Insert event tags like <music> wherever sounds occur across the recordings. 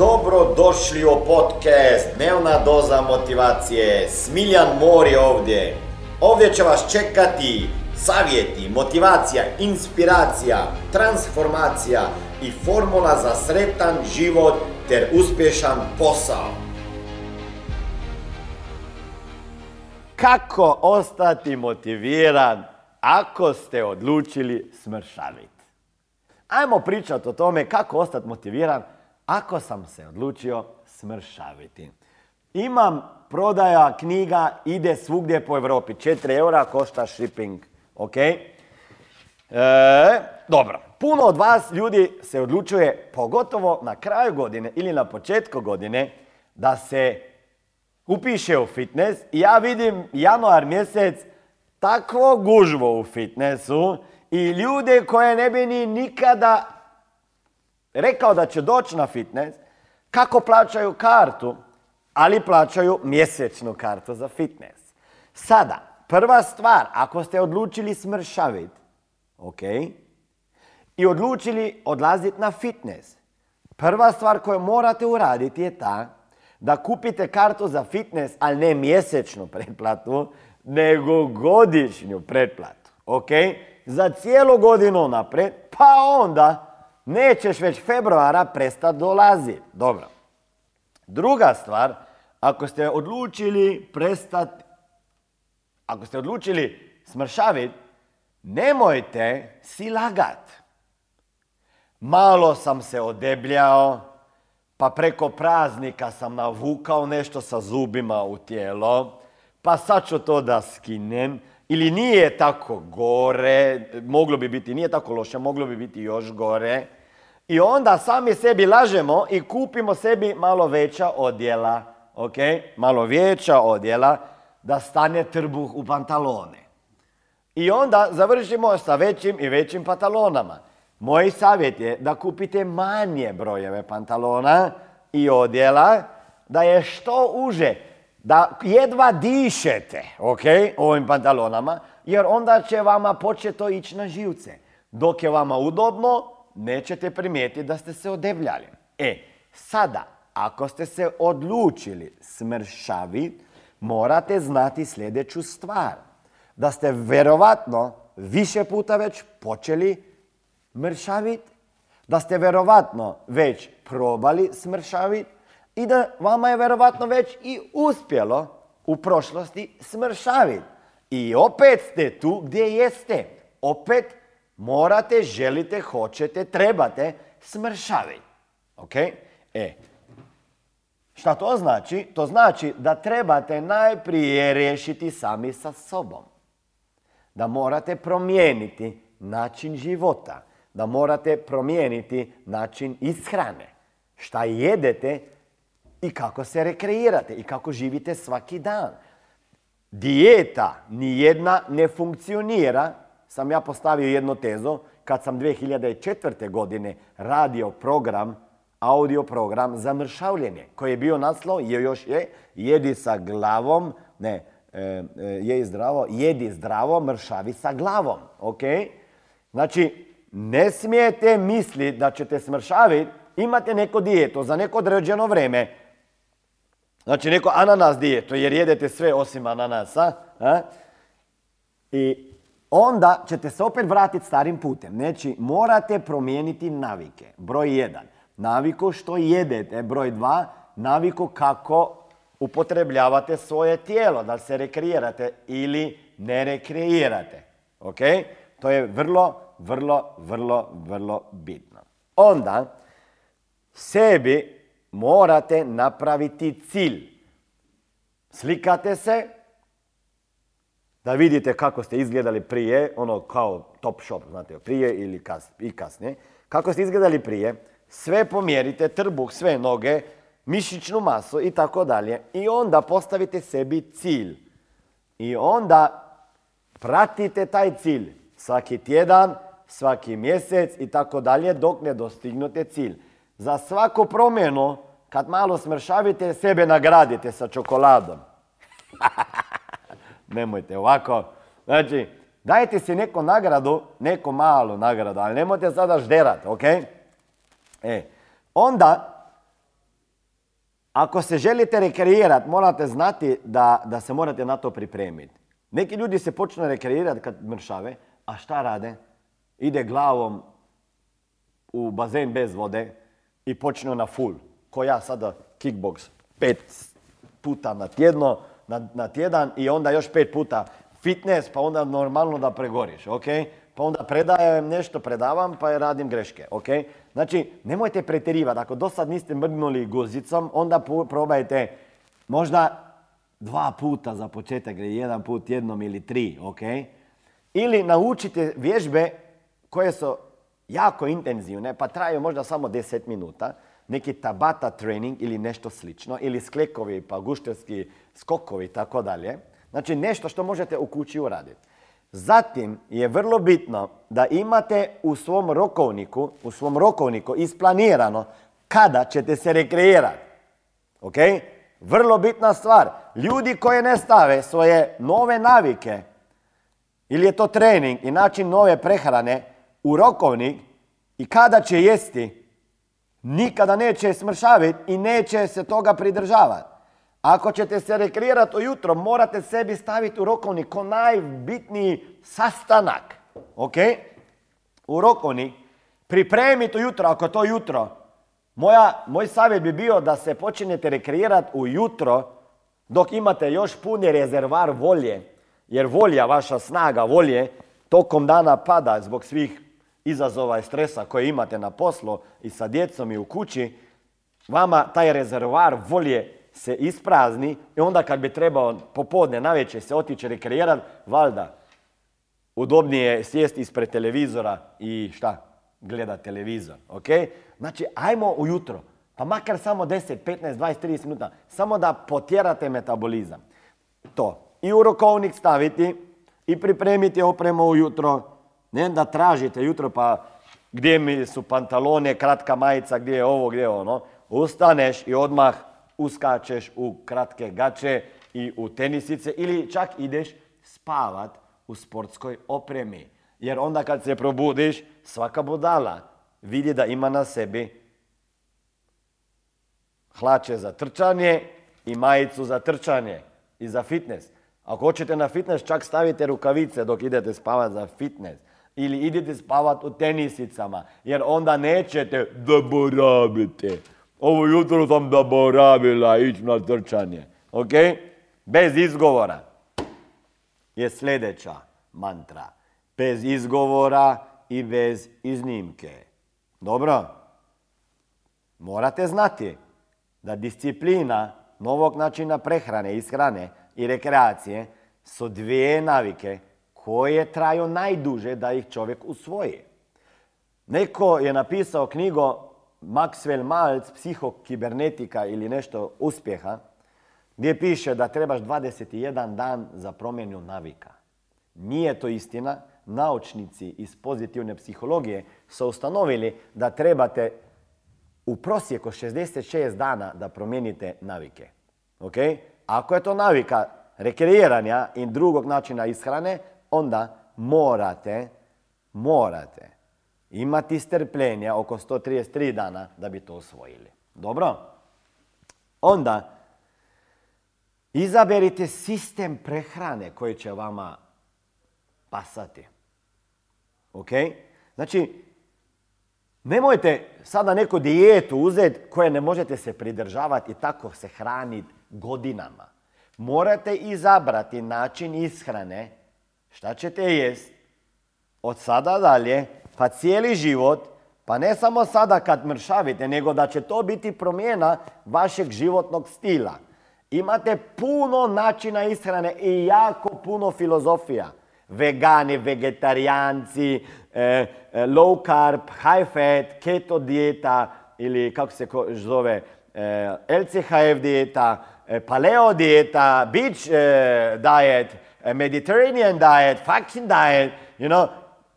Dobro došli u podcast Dnevna doza motivacije. Smiljan Mor je ovdje. Ovdje će vas čekati savjeti, motivacija, inspiracija, transformacija i formula za sretan život ter uspješan posao. Kako ostati motiviran ako ste odlučili smršaviti? Ajmo pričati o tome kako ostati motiviran ako sam se odlučio smršaviti. Imam prodaja knjiga, ide svugdje po Europi. 4 eura košta shipping. Ok? E, dobro. Puno od vas ljudi se odlučuje, pogotovo na kraju godine ili na početku godine, da se upiše u fitness. I ja vidim januar mjesec takvo gužvo u fitnessu i ljude koje ne bi ni nikada rekao da će doći na fitness, kako plaćaju kartu, ali plaćaju mjesečnu kartu za fitness. Sada, prva stvar, ako ste odlučili smršaviti, ok, i odlučili odlaziti na fitness, prva stvar koju morate uraditi je ta da kupite kartu za fitness, ali ne mjesečnu pretplatu, nego godišnju pretplatu. Ok? Za cijelu godinu napred, pa onda nećeš već februara prestati dolaziti. Dobro. Druga stvar, ako ste odlučili prestati, ako ste odlučili smršaviti, nemojte si lagat. Malo sam se odebljao, pa preko praznika sam navukao nešto sa zubima u tijelo, pa sad ću to da skinem, ili nije tako gore, moglo bi biti, nije tako loše, moglo bi biti još gore. I onda sami sebi lažemo i kupimo sebi malo veća odjela, ok? Malo veća odjela da stane trbuh u pantalone. I onda završimo sa većim i većim pantalonama. Moj savjet je da kupite manje brojeve pantalona i odjela, da je što uže, da jedva dišete, ok, ovim pantalonama, jer onda će vama početi to ići na živce. Dok je vama udobno, nećete primijetiti da ste se odebljali. E, sada, ako ste se odlučili smršaviti, morate znati sljedeću stvar. Da ste verovatno više puta već počeli mršaviti, da ste verovatno već probali smršaviti i da vama je verovatno već i uspjelo u prošlosti smršaviti. I opet ste tu gdje jeste. Opet morate, želite, hoćete, trebate smršaviti. Ok? E, šta to znači? To znači da trebate najprije riješiti sami sa sobom. Da morate promijeniti način života. Da morate promijeniti način ishrane. Šta jedete i kako se rekreirate i kako živite svaki dan. Dijeta nijedna ne funkcionira sam ja postavio jednu tezu kad sam 2004. godine radio program, audio program za mršavljenje, koji je bio naslov, je još je, jedi sa glavom, ne, e, e, je zdravo, jedi zdravo, mršavi sa glavom, ok? Znači, ne smijete misliti da ćete smršaviti, imate neko dijeto za neko određeno vrijeme, znači neko ananas dijeto, jer jedete sve osim ananasa, a? i onda ćete se opet vratiti starim putem. Znači, morate promijeniti navike. Broj jedan, naviku što jedete. Broj dva, naviku kako upotrebljavate svoje tijelo, da se rekreirate ili ne rekreirate. Ok? To je vrlo, vrlo, vrlo, vrlo bitno. Onda, sebi morate napraviti cilj. Slikate se, da vidite kako ste izgledali prije, ono kao top shop, znate, prije ili kas, i kasnije. Kako ste izgledali prije, sve pomjerite, trbuh, sve noge, mišićnu masu i tako dalje. I onda postavite sebi cilj. I onda pratite taj cilj svaki tjedan, svaki mjesec i tako dalje dok ne dostignute cilj. Za svaku promjenu, kad malo smršavite, sebe nagradite sa čokoladom. <laughs> Nemojte ovako. Znači, dajte si neku nagradu, neku malu nagradu, ali nemojte sada žderat, ok? E, onda ako se želite rekreirati, morate znati da, da se morate na to pripremiti. Neki ljudi se počnu rekreirati kad mršave, a šta rade? Ide glavom u bazen bez vode i počne na full. Ko ja sada kickbox pet puta na tjedno, na, na tjedan i onda još pet puta fitness, pa onda normalno da pregoriš, ok? Pa onda predajem nešto, predavam, pa radim greške, ok? Znači, nemojte pretjerivati. Ako do sad niste mrdnuli guzicom, onda probajte možda dva puta za početak, ili jedan put jednom ili tri, ok? Ili naučite vježbe koje su jako intenzivne, pa traju možda samo 10 minuta, neki tabata trening ili nešto slično, ili sklekovi, pa gušterski skokovi i tako dalje. Znači nešto što možete u kući uraditi. Zatim je vrlo bitno da imate u svom rokovniku, u svom rokovniku isplanirano kada ćete se rekreirati. Ok? Vrlo bitna stvar. Ljudi koji ne stave svoje nove navike, ili je to trening i način nove prehrane u rokovnik i kada će jesti, nikada neće smršaviti i neće se toga pridržavati. Ako ćete se rekreirati ujutro, morate sebi staviti u rokovnik ko najbitniji sastanak. Ok? U rokovnik. Pripremite ujutro, ako to jutro. Moja, moj savjet bi bio da se počinjete rekreirati ujutro dok imate još puni rezervar volje. Jer volja, vaša snaga volje, tokom dana pada zbog svih izazova i stresa koje imate na poslu i sa djecom i u kući. Vama taj rezervar volje se isprazni i onda kad bi trebao popodne, navečer se otići rekreirati, valjda udobnije je sjesti ispred televizora i šta? Gleda televizor, ok? Znači, ajmo ujutro, pa makar samo 10, 15, 20, 30 minuta, samo da potjerate metabolizam. To. I u rokovnik staviti i pripremiti opremu ujutro, ne da tražite jutro pa gdje mi su pantalone, kratka majica, gdje je ovo, gdje je ono. Ustaneš i odmah uskačeš u kratke gače i u tenisice ili čak ideš spavat u sportskoj opremi. Jer onda kad se probudiš, svaka budala vidi da ima na sebi hlače za trčanje i majicu za trčanje i za fitness. Ako hoćete na fitness, čak stavite rukavice dok idete spavat za fitness. Ili idete spavat u tenisicama, jer onda nećete da boravite. Ovo jutro sam zaboravila ići na trčanje. Ok? Bez izgovora je sljedeća mantra. Bez izgovora i bez iznimke. Dobro? Morate znati da disciplina novog načina prehrane, ishrane i rekreacije su dvije navike koje traju najduže da ih čovjek usvoji. Neko je napisao knjigu Maxwell Maltz, psihokibernetika ili nešto uspjeha, gdje piše da trebaš 21 dan za promjenu navika. Nije to istina. Naučnici iz pozitivne psihologije su ustanovili da trebate u prosjeku 66 dana da promijenite navike. Okay? Ako je to navika rekreiranja i drugog načina ishrane, onda morate, morate imati strpljenja oko 133 dana da bi to osvojili. Dobro? Onda, izaberite sistem prehrane koji će vama pasati. Ok? Znači, nemojte sada neku dijetu uzeti koje ne možete se pridržavati i tako se hraniti godinama. Morate izabrati način ishrane, šta ćete jest od sada dalje, pa cijeli život, pa ne samo sada kad mršavite, nego da će to biti promjena vašeg životnog stila. Imate puno načina ishrane i jako puno filozofija. Vegani, vegetarijanci, eh, eh, low carb, high fat, keto dijeta ili kako se zove, eh, LCHF dijeta, paleo dijeta, beach diet, Mediterranean diet, fucking diet, you know,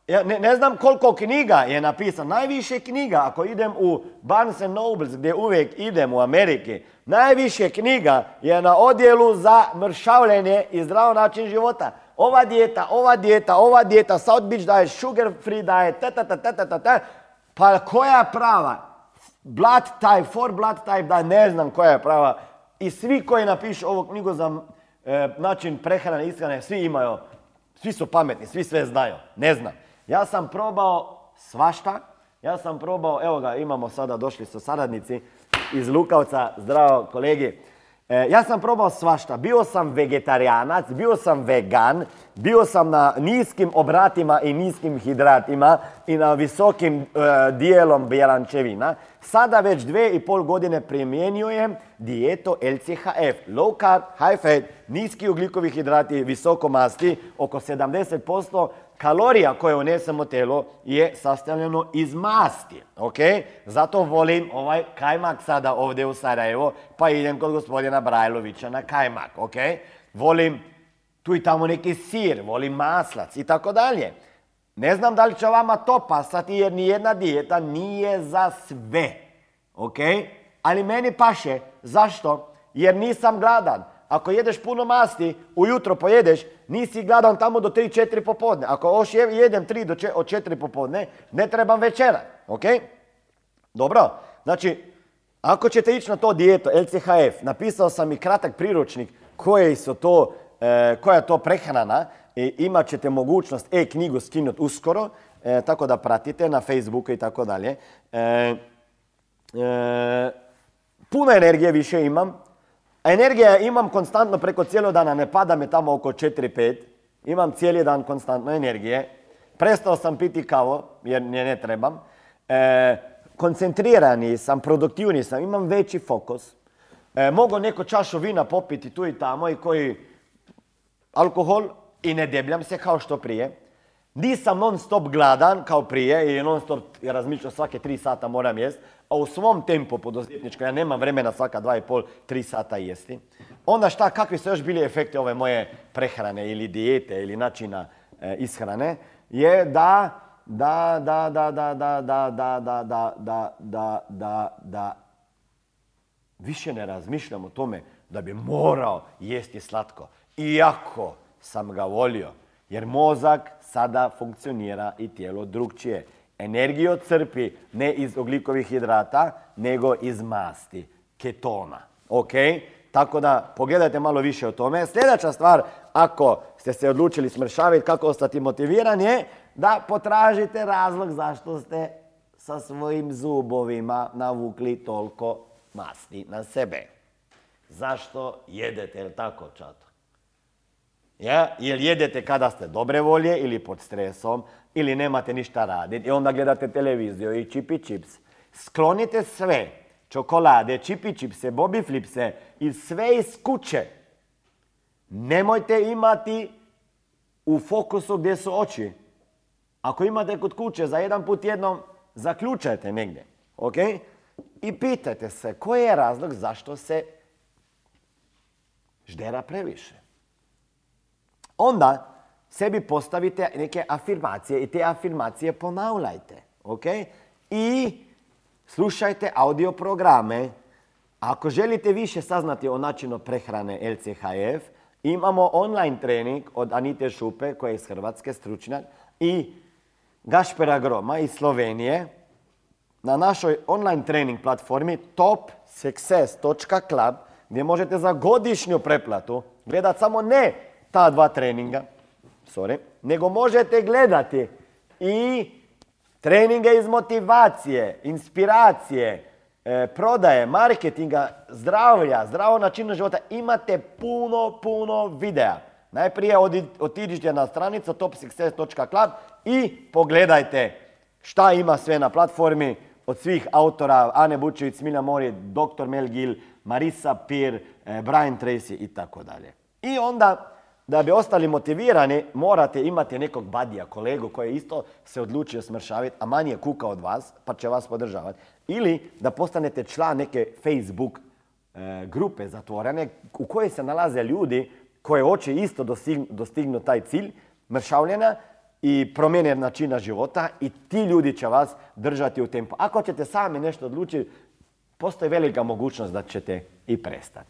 ja ne, ne, znam koliko knjiga je napisano, najviše knjiga, ako idem u Barnes Nobles, gdje uvijek idem u Ameriki, najviše knjiga je na odjelu za mršavljenje i zdrav način života. Ova dijeta, ova dijeta, ova dijeta, South Beach diet, sugar free diet, ta, ta, ta, ta, pa koja prava? blood type, for blood type, da ne znam koja je prava. I svi koji napišu ovu knjigu za e, način prehrane ishrane, svi imaju, svi su pametni, svi sve znaju. Ne znam. Ja sam probao svašta. Ja sam probao, evo ga, imamo sada, došli su saradnici iz Lukavca. Zdravo kolegi. E, ja sam probao svašta. Bio sam vegetarijanac, bio sam vegan, bio sam na niskim obratima i niskim hidratima i na visokim e, dijelom bjelančevina. Sada već dve i pol godine primjenjujem dijeto LCHF. Low carb, high fat, niski ugljikovi hidrati, visoko masti, oko 70% kalorija koje unesemo telo je sastavljeno iz masti. Ok? Zato volim ovaj kajmak sada ovdje u Sarajevo, pa idem kod gospodina Brajlovića na kajmak. Ok? Volim tu i tamo neki sir, volim maslac i tako dalje. Ne znam da li će vama to pasati jer nijedna dijeta nije za sve. Ok? Ali meni paše. Zašto? Jer nisam gladan. Ako jedeš puno masti, ujutro pojedeš, nisi gladan tamo do 3-4 popodne. Ako još jedem 3 do od 4 popodne, ne trebam večera. Ok? Dobro. Znači, ako ćete ići na to dijeto, LCHF, napisao sam i kratak priručnik koje su to, e, koja je to prehrana i imat ćete mogućnost e-knjigu skinuti uskoro, e, tako da pratite na Facebooku i tako dalje. E, puno energije više imam, Energija imam konstantno preko cijelo dana, ne pada me tamo oko 4-5. Imam cijeli dan konstantno energije. Prestao sam piti kavo, jer nje ne trebam. E, koncentrirani sam, produktivni sam, imam veći fokus. E, mogu neko čašu vina popiti tu i tamo i koji alkohol i ne debljam se kao što prije. Nisam non stop gladan kao prije i non stop razmišljam svake tri sata moram jest, a u svom tempu poduzetničkom, ja nemam vremena svaka dva i pol, tri sata jesti. Onda šta, kakvi su još bili efekti ove moje prehrane ili dijete ili načina e, ishrane, je da, da, da, da, da, da, da, da, da, da, da, da, da, da više ne razmišljam o tome da bi morao jesti slatko. Iako sam ga volio, jer mozak sada funkcionira i tijelo drugčije. Energiju crpi ne iz oglikovih hidrata, nego iz masti, ketona. Ok? Tako da pogledajte malo više o tome. Sljedeća stvar, ako ste se odlučili smršaviti kako ostati motiviran je da potražite razlog zašto ste sa svojim zubovima navukli toliko masti na sebe. Zašto jedete, jel tako čato? Ja? Jel jedete kada ste dobre volje ili pod stresom ili nemate ništa raditi i onda gledate televiziju i čipi čips. Sklonite sve, čokolade, čipi čipse, bobi flipse i sve iz kuće. Nemojte imati u fokusu gdje su oči. Ako imate kod kuće za jedan put jednom, zaključajte negdje. Ok? I pitajte se koji je razlog zašto se ždera previše. Onda sebi postavite neke afirmacije i te afirmacije ponavljajte. Ok? I slušajte audio programe. Ako želite više saznati o načinu prehrane LCHF, imamo online trening od Anite Šupe, koja je iz Hrvatske stručnjak, i Gašpera Groma iz Slovenije na našoj online trening platformi topsuccess.club gdje možete za godišnju preplatu gledati samo ne ta dva treninga, sorry, nego možete gledati i treninge iz motivacije, inspiracije, e, prodaje, marketinga, zdravlja, zdravo načinu života. Imate puno, puno videa. Najprije otiđite na stranicu topsuccess.club i pogledajte šta ima sve na platformi od svih autora Ane Bučević, Smilja Mori, dr. Mel Gil, Marisa Peer, e, Brian Tracy i tako dalje. I onda da bi ostali motivirani, morate imati nekog badija, kolegu koji isto se odlučio smršaviti, a manje kuka od vas, pa će vas podržavati. Ili da postanete član neke Facebook e, grupe zatvorene u kojoj se nalaze ljudi koje hoće isto dostignu, taj cilj mršavljena i promjene načina života i ti ljudi će vas držati u tempu. Ako ćete sami nešto odlučiti, postoji velika mogućnost da ćete i prestati.